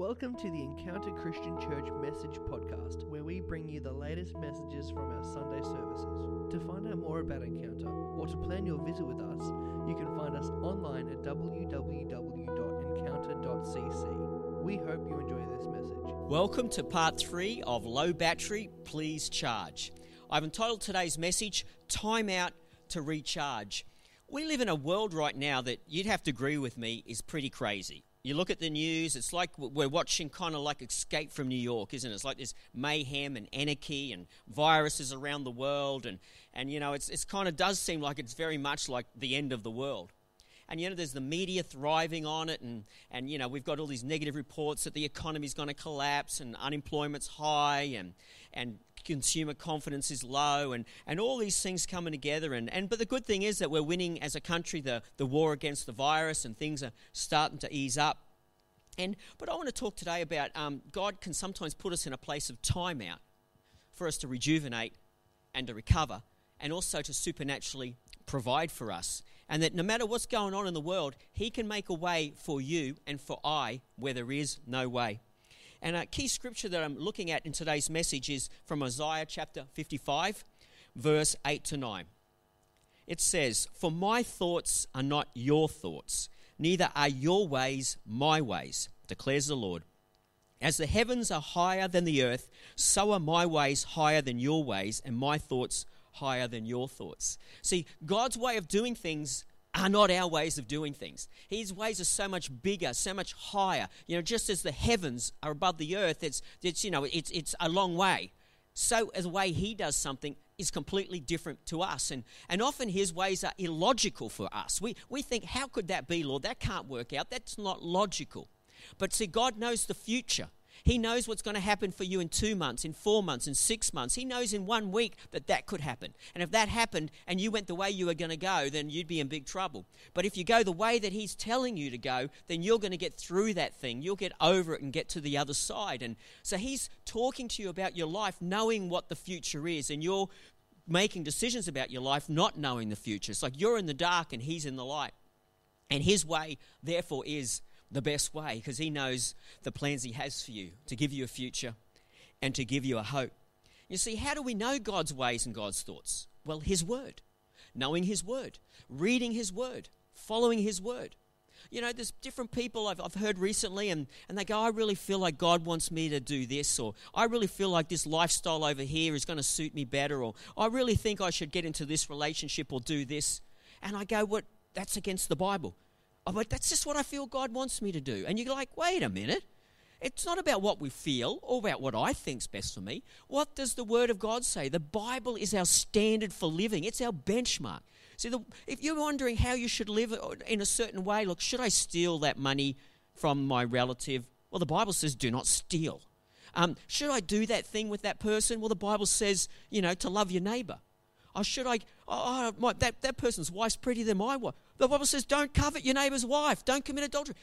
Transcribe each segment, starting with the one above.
Welcome to the Encounter Christian Church Message Podcast, where we bring you the latest messages from our Sunday services. To find out more about Encounter or to plan your visit with us, you can find us online at www.encounter.cc. We hope you enjoy this message. Welcome to part three of Low Battery, Please Charge. I've entitled today's message, Time Out to Recharge. We live in a world right now that you'd have to agree with me is pretty crazy. You look at the news, it's like we're watching kind of like Escape from New York, isn't it? It's like there's mayhem and anarchy and viruses around the world, and, and you know, it's, it's kind of does seem like it's very much like the end of the world and you know there's the media thriving on it and, and you know we've got all these negative reports that the economy's going to collapse and unemployment's high and, and consumer confidence is low and, and all these things coming together and, and but the good thing is that we're winning as a country the, the war against the virus and things are starting to ease up and but i want to talk today about um, god can sometimes put us in a place of timeout for us to rejuvenate and to recover and also to supernaturally provide for us. And that no matter what's going on in the world, He can make a way for you and for I where there is no way. And a key scripture that I'm looking at in today's message is from Isaiah chapter 55, verse 8 to 9. It says, For my thoughts are not your thoughts, neither are your ways my ways, declares the Lord. As the heavens are higher than the earth, so are my ways higher than your ways, and my thoughts higher than your thoughts. See, God's way of doing things are not our ways of doing things. His ways are so much bigger, so much higher. You know, just as the heavens are above the earth, it's, it's you know, it's, it's a long way. So, as the way He does something is completely different to us. And, and often His ways are illogical for us. We, we think, how could that be, Lord? That can't work out. That's not logical. But see, God knows the future. He knows what's going to happen for you in two months, in four months, in six months. He knows in one week that that could happen. And if that happened and you went the way you were going to go, then you'd be in big trouble. But if you go the way that He's telling you to go, then you're going to get through that thing. You'll get over it and get to the other side. And so He's talking to you about your life, knowing what the future is. And you're making decisions about your life, not knowing the future. It's like you're in the dark and He's in the light. And His way, therefore, is the best way because He knows the plans He has for you to give you a future and to give you a hope. You see, how do we know God's ways and God's thoughts? Well, His Word, knowing His Word, reading His Word, following His Word. You know, there's different people I've, I've heard recently, and, and they go, I really feel like God wants me to do this, or I really feel like this lifestyle over here is going to suit me better, or I really think I should get into this relationship or do this. And I go, What? That's against the Bible. Oh, but that's just what I feel God wants me to do. And you're like, wait a minute. It's not about what we feel or about what I think's best for me. What does the Word of God say? The Bible is our standard for living. It's our benchmark. See, the, if you're wondering how you should live in a certain way, look, should I steal that money from my relative? Well, the Bible says, do not steal. Um, should I do that thing with that person? Well, the Bible says, you know, to love your neighbor. Or should I, oh, oh, my, that, that person's wife's prettier than my wife. The Bible says, don't covet your neighbor's wife. Don't commit adultery.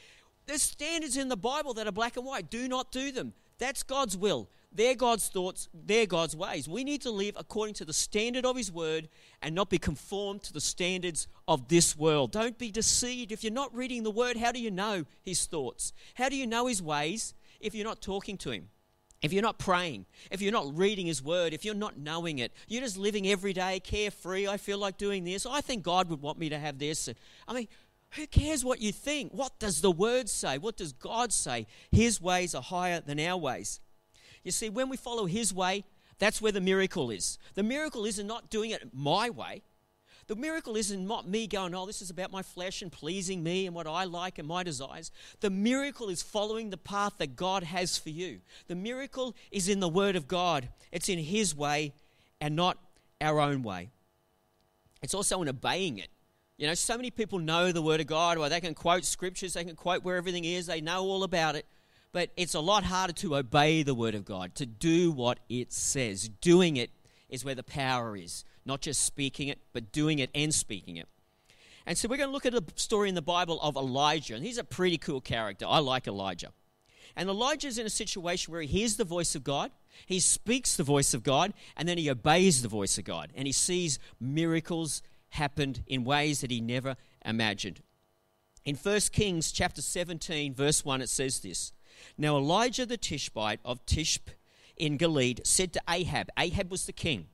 There's standards in the Bible that are black and white. Do not do them. That's God's will. They're God's thoughts. They're God's ways. We need to live according to the standard of His Word and not be conformed to the standards of this world. Don't be deceived. If you're not reading the Word, how do you know His thoughts? How do you know His ways if you're not talking to Him? If you're not praying, if you're not reading His Word, if you're not knowing it, you're just living every day carefree. I feel like doing this. I think God would want me to have this. I mean, who cares what you think? What does the Word say? What does God say? His ways are higher than our ways. You see, when we follow His way, that's where the miracle is. The miracle isn't not doing it my way. The miracle isn't not me going, oh, this is about my flesh and pleasing me and what I like and my desires. The miracle is following the path that God has for you. The miracle is in the Word of God, it's in His way and not our own way. It's also in obeying it. You know, so many people know the Word of God, or they can quote scriptures, they can quote where everything is, they know all about it. But it's a lot harder to obey the Word of God, to do what it says. Doing it is where the power is. Not just speaking it, but doing it and speaking it. And so we're going to look at a story in the Bible of Elijah. And he's a pretty cool character. I like Elijah. And Elijah's in a situation where he hears the voice of God, he speaks the voice of God, and then he obeys the voice of God. And he sees miracles happened in ways that he never imagined. In 1 Kings chapter 17, verse 1, it says this Now Elijah the Tishbite of Tishb in Gilead said to Ahab, Ahab was the king,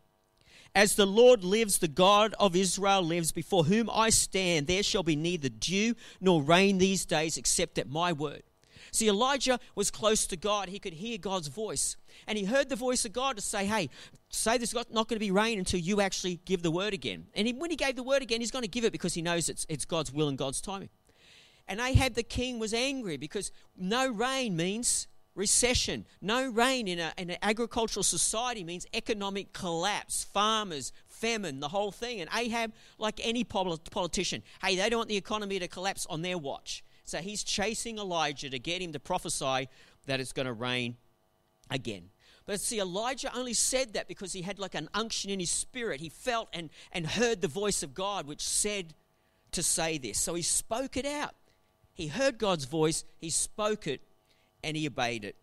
As the Lord lives, the God of Israel lives, before whom I stand, there shall be neither dew nor rain these days except at my word. See, Elijah was close to God. He could hear God's voice. And he heard the voice of God to say, Hey, say there's not going to be rain until you actually give the word again. And he, when he gave the word again, he's going to give it because he knows it's, it's God's will and God's timing. And Ahab the king was angry because no rain means recession. No rain in, a, in an agricultural society means economic collapse, farmers, famine, the whole thing. And Ahab, like any politician, hey, they don't want the economy to collapse on their watch. So he's chasing Elijah to get him to prophesy that it's going to rain again. But see, Elijah only said that because he had like an unction in his spirit. He felt and, and heard the voice of God, which said to say this. So he spoke it out. He heard God's voice, he spoke it, and he obeyed it.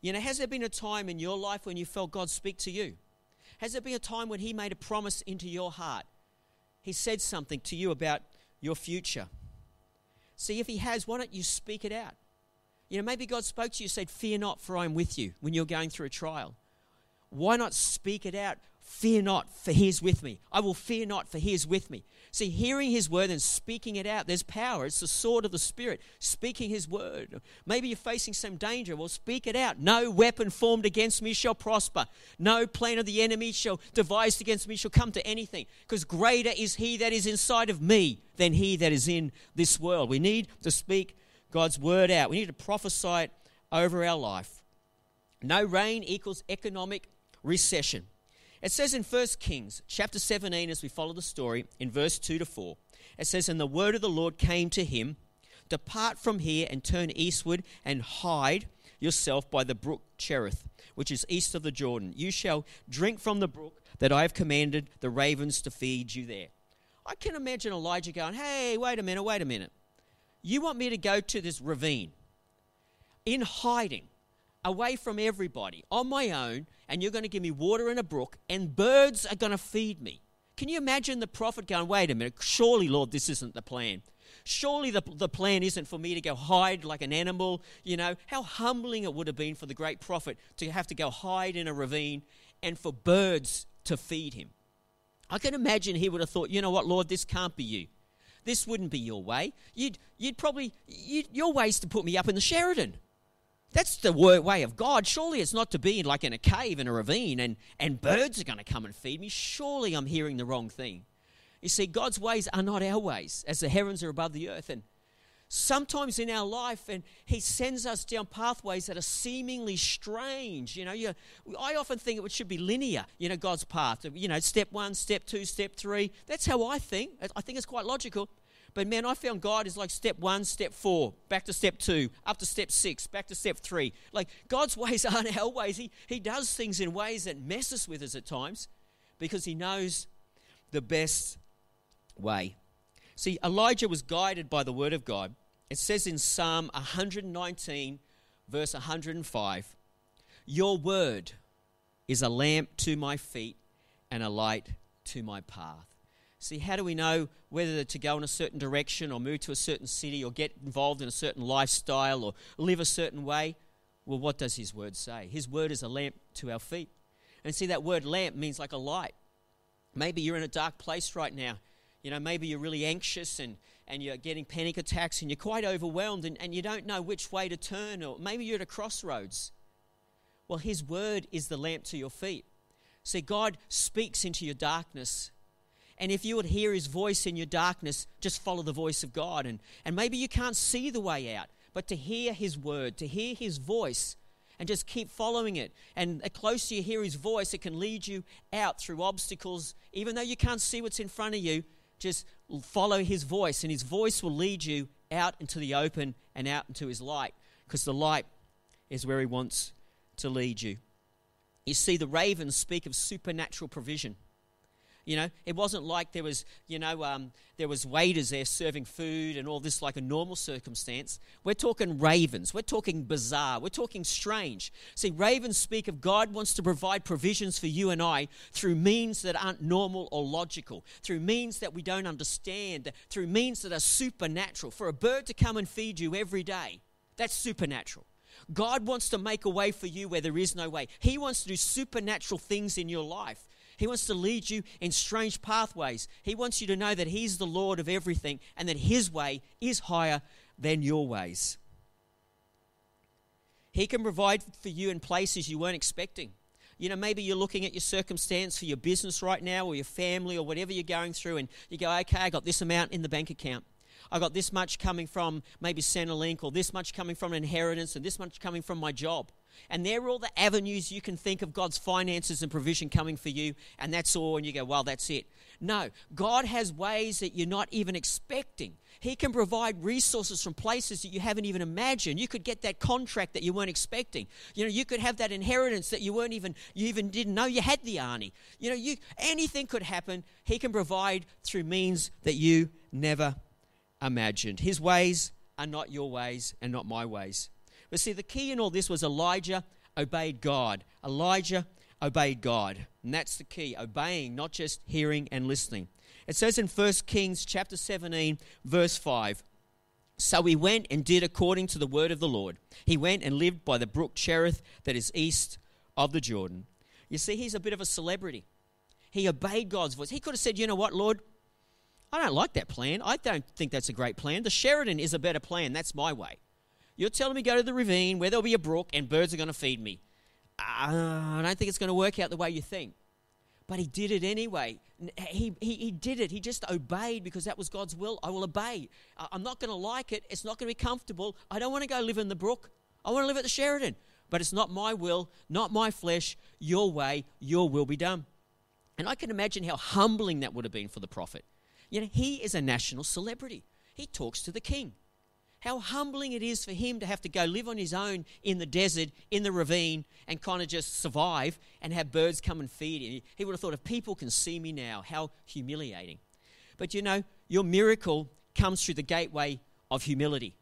You know, has there been a time in your life when you felt God speak to you? Has there been a time when he made a promise into your heart? He said something to you about your future. See, if he has, why don't you speak it out? You know, maybe God spoke to you, said, Fear not, for I am with you when you're going through a trial. Why not speak it out? Fear not, for he is with me. I will fear not, for he is with me. See, hearing his word and speaking it out, there's power. It's the sword of the Spirit, speaking his word. Maybe you're facing some danger. Well, speak it out. No weapon formed against me shall prosper. No plan of the enemy shall devised against me shall come to anything. Because greater is he that is inside of me than he that is in this world. We need to speak God's word out. We need to prophesy it over our life. No rain equals economic recession. It says in 1 Kings chapter 17, as we follow the story, in verse 2 to 4, it says, And the word of the Lord came to him, Depart from here and turn eastward and hide yourself by the brook Cherith, which is east of the Jordan. You shall drink from the brook that I have commanded the ravens to feed you there. I can imagine Elijah going, Hey, wait a minute, wait a minute. You want me to go to this ravine in hiding away from everybody on my own, and you're going to give me water in a brook, and birds are going to feed me. Can you imagine the prophet going, wait a minute, surely, Lord, this isn't the plan. Surely the, the plan isn't for me to go hide like an animal. You know, how humbling it would have been for the great prophet to have to go hide in a ravine and for birds to feed him. I can imagine he would have thought, you know what, Lord, this can't be you. This wouldn't be your way. You'd, you'd probably, you'd, your way's to put me up in the Sheraton. That's the way of God. Surely it's not to be like in a cave in a ravine and, and birds are going to come and feed me. Surely I'm hearing the wrong thing. You see, God's ways are not our ways, as the heavens are above the earth. And sometimes in our life, and He sends us down pathways that are seemingly strange. You know, you, I often think it should be linear, you know, God's path. You know, step one, step two, step three. That's how I think. I think it's quite logical. But man, I found God is like step one, step four, back to step two, up to step six, back to step three. Like God's ways aren't our ways. He, he does things in ways that mess us with us at times because he knows the best way. See, Elijah was guided by the word of God. It says in Psalm 119, verse 105, Your word is a lamp to my feet and a light to my path. See, how do we know whether to go in a certain direction or move to a certain city or get involved in a certain lifestyle or live a certain way? Well, what does His Word say? His Word is a lamp to our feet. And see, that word lamp means like a light. Maybe you're in a dark place right now. You know, maybe you're really anxious and, and you're getting panic attacks and you're quite overwhelmed and, and you don't know which way to turn, or maybe you're at a crossroads. Well, His Word is the lamp to your feet. See, God speaks into your darkness and if you would hear his voice in your darkness, just follow the voice of God. And, and maybe you can't see the way out, but to hear his word, to hear his voice, and just keep following it. And the closer you hear his voice, it can lead you out through obstacles. Even though you can't see what's in front of you, just follow his voice, and his voice will lead you out into the open and out into his light, because the light is where he wants to lead you. You see, the ravens speak of supernatural provision. You know, it wasn't like there was, you know, um, there was waiters there serving food and all this like a normal circumstance. We're talking ravens. We're talking bizarre. We're talking strange. See, ravens speak of God wants to provide provisions for you and I through means that aren't normal or logical, through means that we don't understand, through means that are supernatural. For a bird to come and feed you every day, that's supernatural. God wants to make a way for you where there is no way. He wants to do supernatural things in your life. He wants to lead you in strange pathways. He wants you to know that He's the Lord of everything and that His way is higher than your ways. He can provide for you in places you weren't expecting. You know, maybe you're looking at your circumstance for your business right now or your family or whatever you're going through, and you go, okay, I got this amount in the bank account. I got this much coming from maybe Centrelink or this much coming from inheritance and this much coming from my job. And they're all the avenues you can think of God's finances and provision coming for you, and that's all, and you go, well, that's it. No, God has ways that you're not even expecting. He can provide resources from places that you haven't even imagined. You could get that contract that you weren't expecting. You know, you could have that inheritance that you weren't even you even didn't know you had the Arnie. You know, you anything could happen. He can provide through means that you never imagined. His ways are not your ways and not my ways. But see, the key in all this was Elijah obeyed God. Elijah obeyed God. And that's the key obeying, not just hearing and listening. It says in 1 Kings chapter 17, verse 5. So he went and did according to the word of the Lord. He went and lived by the brook Cherith that is east of the Jordan. You see, he's a bit of a celebrity. He obeyed God's voice. He could have said, You know what, Lord? I don't like that plan. I don't think that's a great plan. The Sheraton is a better plan. That's my way. You're telling me go to the ravine where there'll be a brook and birds are going to feed me. Uh, I don't think it's going to work out the way you think. But he did it anyway. He, he, he did it. He just obeyed because that was God's will. I will obey. I'm not going to like it. It's not going to be comfortable. I don't want to go live in the brook. I want to live at the Sheraton. But it's not my will, not my flesh. Your way, your will be done. And I can imagine how humbling that would have been for the prophet. You know, he is a national celebrity. He talks to the king. How humbling it is for him to have to go live on his own in the desert, in the ravine, and kind of just survive and have birds come and feed him. He would have thought, if people can see me now, how humiliating. But you know, your miracle comes through the gateway of humility.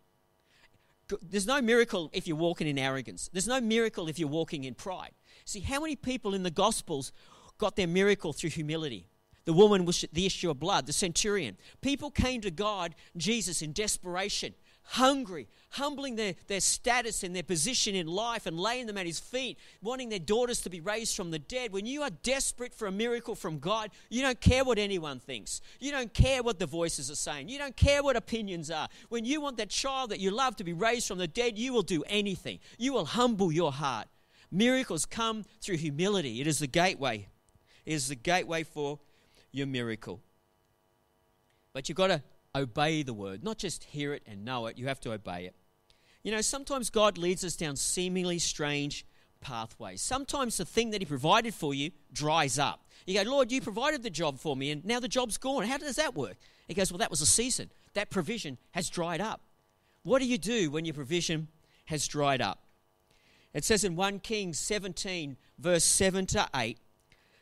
There's no miracle if you're walking in arrogance. There's no miracle if you're walking in pride. See, how many people in the Gospels got their miracle through humility? The woman with the issue of blood, the centurion. People came to God, Jesus, in desperation hungry, humbling their, their status and their position in life and laying them at his feet, wanting their daughters to be raised from the dead. When you are desperate for a miracle from God, you don't care what anyone thinks. You don't care what the voices are saying. You don't care what opinions are. When you want that child that you love to be raised from the dead, you will do anything. You will humble your heart. Miracles come through humility. It is the gateway. It is the gateway for your miracle. But you've got to obey the word, not just hear it and know it, you have to obey it. You know, sometimes God leads us down seemingly strange pathways. Sometimes the thing that He provided for you dries up. You go, Lord, you provided the job for me, and now the job's gone. How does that work? He goes, Well, that was a season. That provision has dried up. What do you do when your provision has dried up? It says in 1 Kings 17, verse 7 to 8,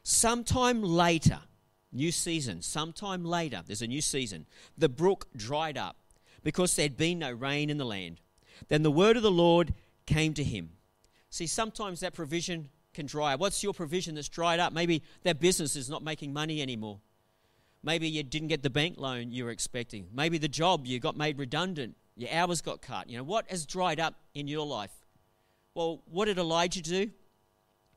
sometime later, New season. Sometime later, there's a new season. The brook dried up because there had been no rain in the land. Then the word of the Lord came to him. See, sometimes that provision can dry up. What's your provision that's dried up? Maybe that business is not making money anymore. Maybe you didn't get the bank loan you were expecting. Maybe the job you got made redundant. Your hours got cut. You know, what has dried up in your life? Well, what did Elijah do?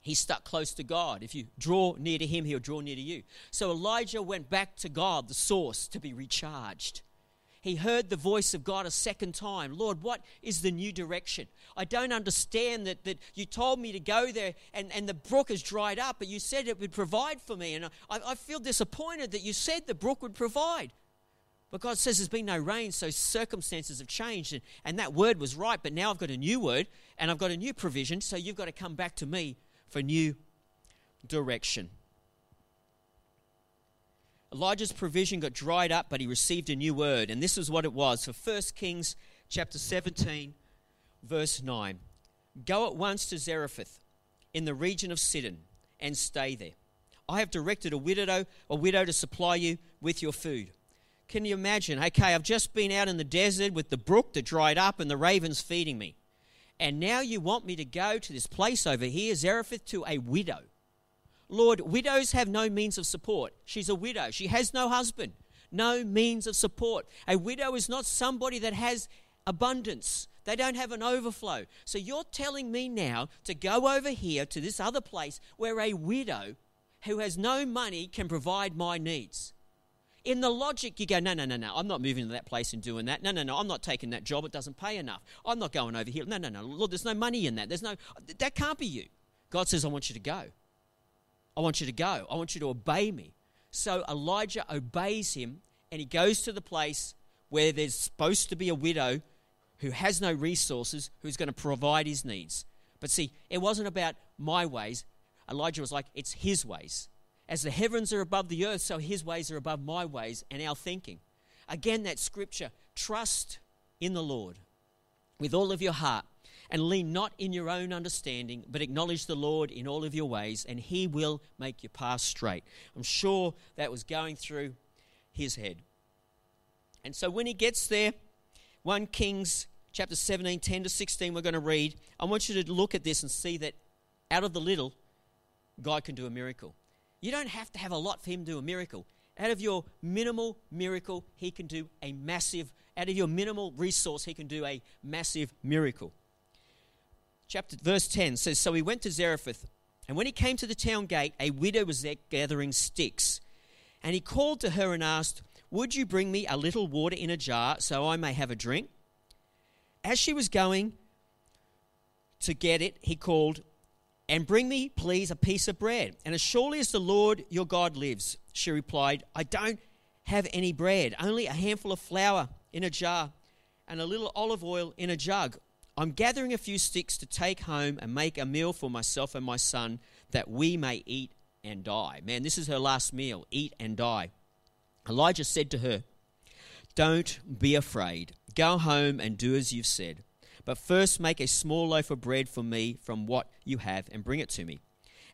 He stuck close to God. If you draw near to him, he'll draw near to you. So Elijah went back to God, the source, to be recharged. He heard the voice of God a second time. Lord, what is the new direction? I don't understand that, that you told me to go there and, and the brook has dried up, but you said it would provide for me. And I, I feel disappointed that you said the brook would provide. But God says there's been no rain, so circumstances have changed. And, and that word was right, but now I've got a new word and I've got a new provision, so you've got to come back to me for new direction. Elijah's provision got dried up, but he received a new word, and this is what it was. For 1 Kings chapter 17, verse 9. Go at once to Zarephath in the region of Sidon and stay there. I have directed a widow, a widow to supply you with your food. Can you imagine? Okay, I've just been out in the desert with the brook that dried up and the ravens feeding me. And now you want me to go to this place over here, Zarephath, to a widow. Lord, widows have no means of support. She's a widow. She has no husband, no means of support. A widow is not somebody that has abundance. They don't have an overflow. So you're telling me now to go over here to this other place where a widow who has no money can provide my needs. In the logic, you go, no, no, no, no, I'm not moving to that place and doing that. No, no, no, I'm not taking that job. It doesn't pay enough. I'm not going over here. No, no, no. Lord, there's no money in that. There's no, that can't be you. God says, I want you to go. I want you to go. I want you to obey me. So Elijah obeys him and he goes to the place where there's supposed to be a widow who has no resources who's going to provide his needs. But see, it wasn't about my ways. Elijah was like, it's his ways. As the heavens are above the earth, so his ways are above my ways and our thinking. Again, that scripture trust in the Lord with all of your heart and lean not in your own understanding, but acknowledge the Lord in all of your ways, and he will make your path straight. I'm sure that was going through his head. And so when he gets there, 1 Kings chapter 17, 10 to 16, we're going to read. I want you to look at this and see that out of the little, God can do a miracle. You don't have to have a lot for Him to do a miracle. Out of your minimal miracle, He can do a massive, out of your minimal resource, He can do a massive miracle. Chapter verse 10 says, So he went to Zarephath, and when he came to the town gate, a widow was there gathering sticks. And he called to her and asked, Would you bring me a little water in a jar so I may have a drink? As she was going to get it, he called, and bring me, please, a piece of bread. And as surely as the Lord your God lives, she replied, I don't have any bread, only a handful of flour in a jar and a little olive oil in a jug. I'm gathering a few sticks to take home and make a meal for myself and my son that we may eat and die. Man, this is her last meal eat and die. Elijah said to her, Don't be afraid. Go home and do as you've said. But first make a small loaf of bread for me from what you have and bring it to me.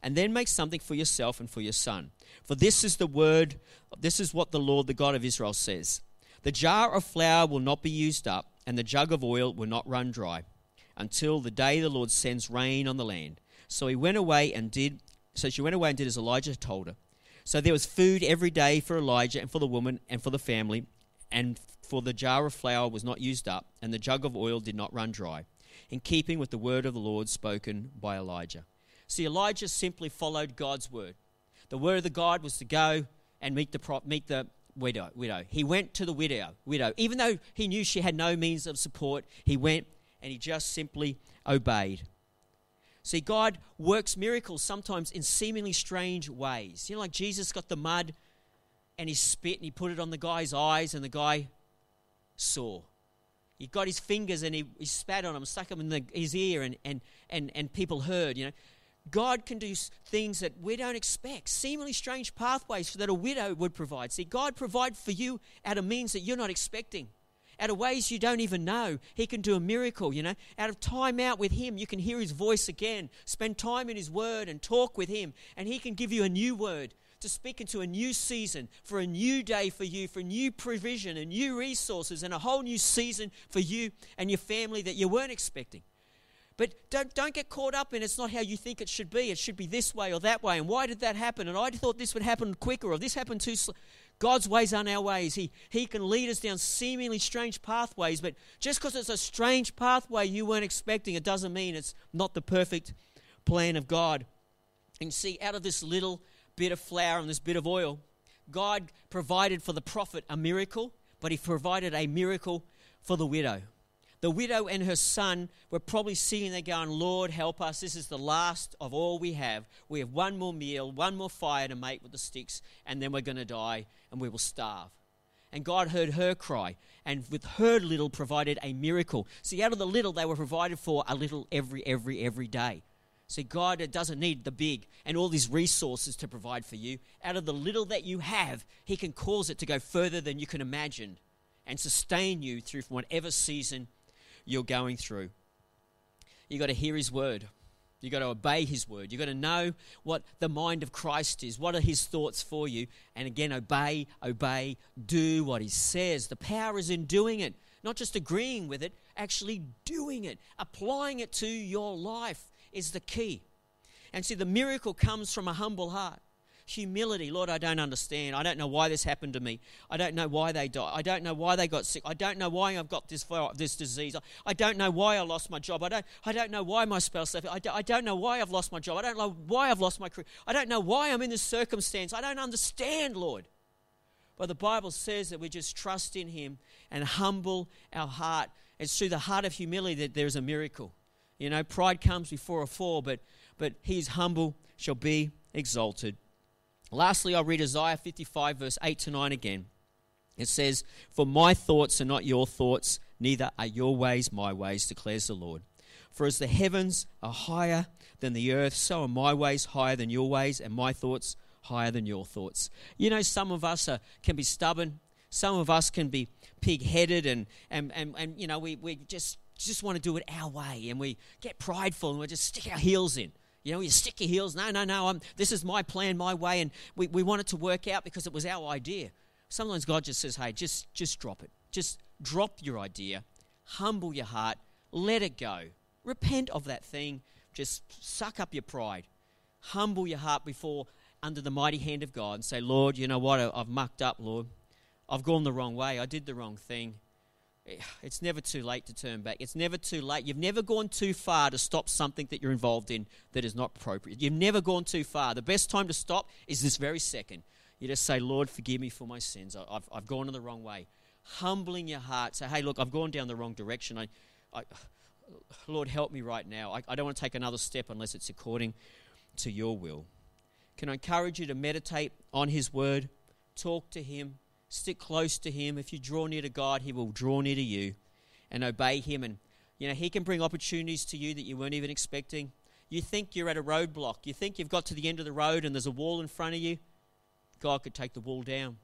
And then make something for yourself and for your son. For this is the word, this is what the Lord, the God of Israel, says The jar of flour will not be used up, and the jug of oil will not run dry, until the day the Lord sends rain on the land. So he went away and did, so she went away and did as Elijah told her. So there was food every day for Elijah and for the woman and for the family, and for the jar of flour was not used up, and the jug of oil did not run dry, in keeping with the word of the Lord spoken by Elijah. See, Elijah simply followed God's word. The word of the God was to go and meet the, prop, meet the widow, widow. He went to the widow, widow. Even though he knew she had no means of support, he went and he just simply obeyed. See, God works miracles sometimes in seemingly strange ways. You know, like Jesus got the mud and he spit and he put it on the guy's eyes, and the guy saw. He got his fingers and he, he spat on them, stuck them in the, his ear, and, and, and, and people heard, you know. God can do things that we don't expect, seemingly strange pathways that a widow would provide. See, God provide for you out of means that you're not expecting, out of ways you don't even know. He can do a miracle, you know. Out of time out with Him, you can hear His voice again. Spend time in His Word and talk with Him, and He can give you a new word to speak into a new season, for a new day for you, for new provision and new resources, and a whole new season for you and your family that you weren't expecting. But don't, don't get caught up in it's not how you think it should be. It should be this way or that way. And why did that happen? And I thought this would happen quicker or this happened too slow. God's ways aren't our ways. He, he can lead us down seemingly strange pathways, but just because it's a strange pathway you weren't expecting, it doesn't mean it's not the perfect plan of God. And see, out of this little bit of flour and this bit of oil. God provided for the prophet a miracle, but he provided a miracle for the widow. The widow and her son were probably sitting there going, Lord, help us. This is the last of all we have. We have one more meal, one more fire to make with the sticks, and then we're going to die and we will starve. And God heard her cry, and with her little provided a miracle. See, out of the little, they were provided for a little every, every, every day. See, God doesn't need the big and all these resources to provide for you. Out of the little that you have, He can cause it to go further than you can imagine and sustain you through whatever season you're going through. You've got to hear His word. You've got to obey His word. You've got to know what the mind of Christ is. What are His thoughts for you? And again, obey, obey, do what He says. The power is in doing it, not just agreeing with it, actually doing it, applying it to your life is the key. And see, the miracle comes from a humble heart. humility. Lord, I don't understand. I don't know why this happened to me. I don't know why they died. I don't know why they got sick. I don't know why I've got this, this disease. I don't know why I lost my job. I don't, I don't know why my spouse left. I don't, I don't know why I've lost my job. I don't know why I've lost my career. I don't know why I'm in this circumstance. I don't understand, Lord. But the Bible says that we just trust in Him and humble our heart. It's through the heart of humility that there's a miracle. You know, pride comes before a fall, but, but he is humble shall be exalted. Lastly, I'll read Isaiah 55, verse 8 to 9 again. It says, For my thoughts are not your thoughts, neither are your ways my ways, declares the Lord. For as the heavens are higher than the earth, so are my ways higher than your ways, and my thoughts higher than your thoughts. You know, some of us are, can be stubborn, some of us can be pig headed, and, and, and, and, you know, we, we just, just want to do it our way, and we get prideful, and we just stick our heels in. You know, you stick your heels. No, no, no. I'm, this is my plan, my way, and we, we want it to work out because it was our idea. Sometimes God just says, "Hey, just just drop it. Just drop your idea. Humble your heart. Let it go. Repent of that thing. Just suck up your pride. Humble your heart before under the mighty hand of God and say, Lord, you know what? I've mucked up, Lord. I've gone the wrong way. I did the wrong thing. It's never too late to turn back. It's never too late. You've never gone too far to stop something that you're involved in that is not appropriate. You've never gone too far. The best time to stop is this very second. You just say, Lord, forgive me for my sins. I've, I've gone in the wrong way. Humbling your heart. Say, hey, look, I've gone down the wrong direction. I, I, Lord, help me right now. I, I don't want to take another step unless it's according to your will. Can I encourage you to meditate on His Word? Talk to Him Stick close to Him. If you draw near to God, He will draw near to you and obey Him. And, you know, He can bring opportunities to you that you weren't even expecting. You think you're at a roadblock. You think you've got to the end of the road and there's a wall in front of you. God could take the wall down.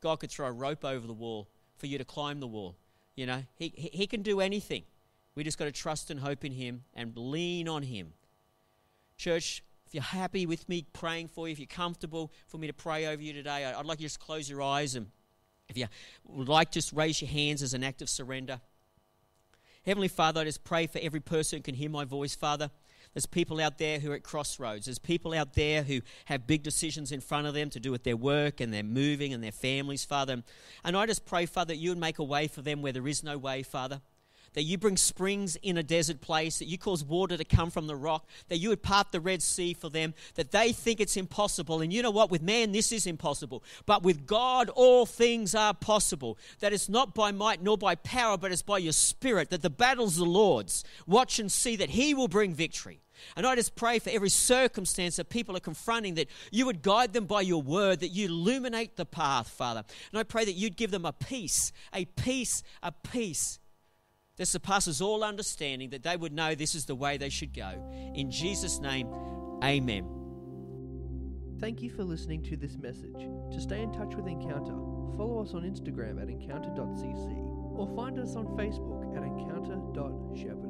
God could throw a rope over the wall for you to climb the wall. You know, He, he, can do anything. We just got to trust and hope in Him and lean on Him. Church, if you're happy with me praying for you, if you're comfortable for me to pray over you today, I'd like you to just close your eyes and if you would like, just raise your hands as an act of surrender. Heavenly Father, I just pray for every person who can hear my voice, Father. There's people out there who are at crossroads. There's people out there who have big decisions in front of them to do with their work and their moving and their families, Father. And I just pray, Father, that you would make a way for them where there is no way, Father that you bring springs in a desert place, that you cause water to come from the rock, that you would part the Red Sea for them, that they think it's impossible. And you know what? With man, this is impossible. But with God, all things are possible. That it's not by might nor by power, but it's by your spirit, that the battle's the Lord's. Watch and see that He will bring victory. And I just pray for every circumstance that people are confronting that you would guide them by your word, that you illuminate the path, Father. And I pray that you'd give them a peace, a peace, a peace that surpasses all understanding, that they would know this is the way they should go. In Jesus' name, amen. Thank you for listening to this message. To stay in touch with Encounter, follow us on Instagram at encounter.cc or find us on Facebook at encounter.shepherd.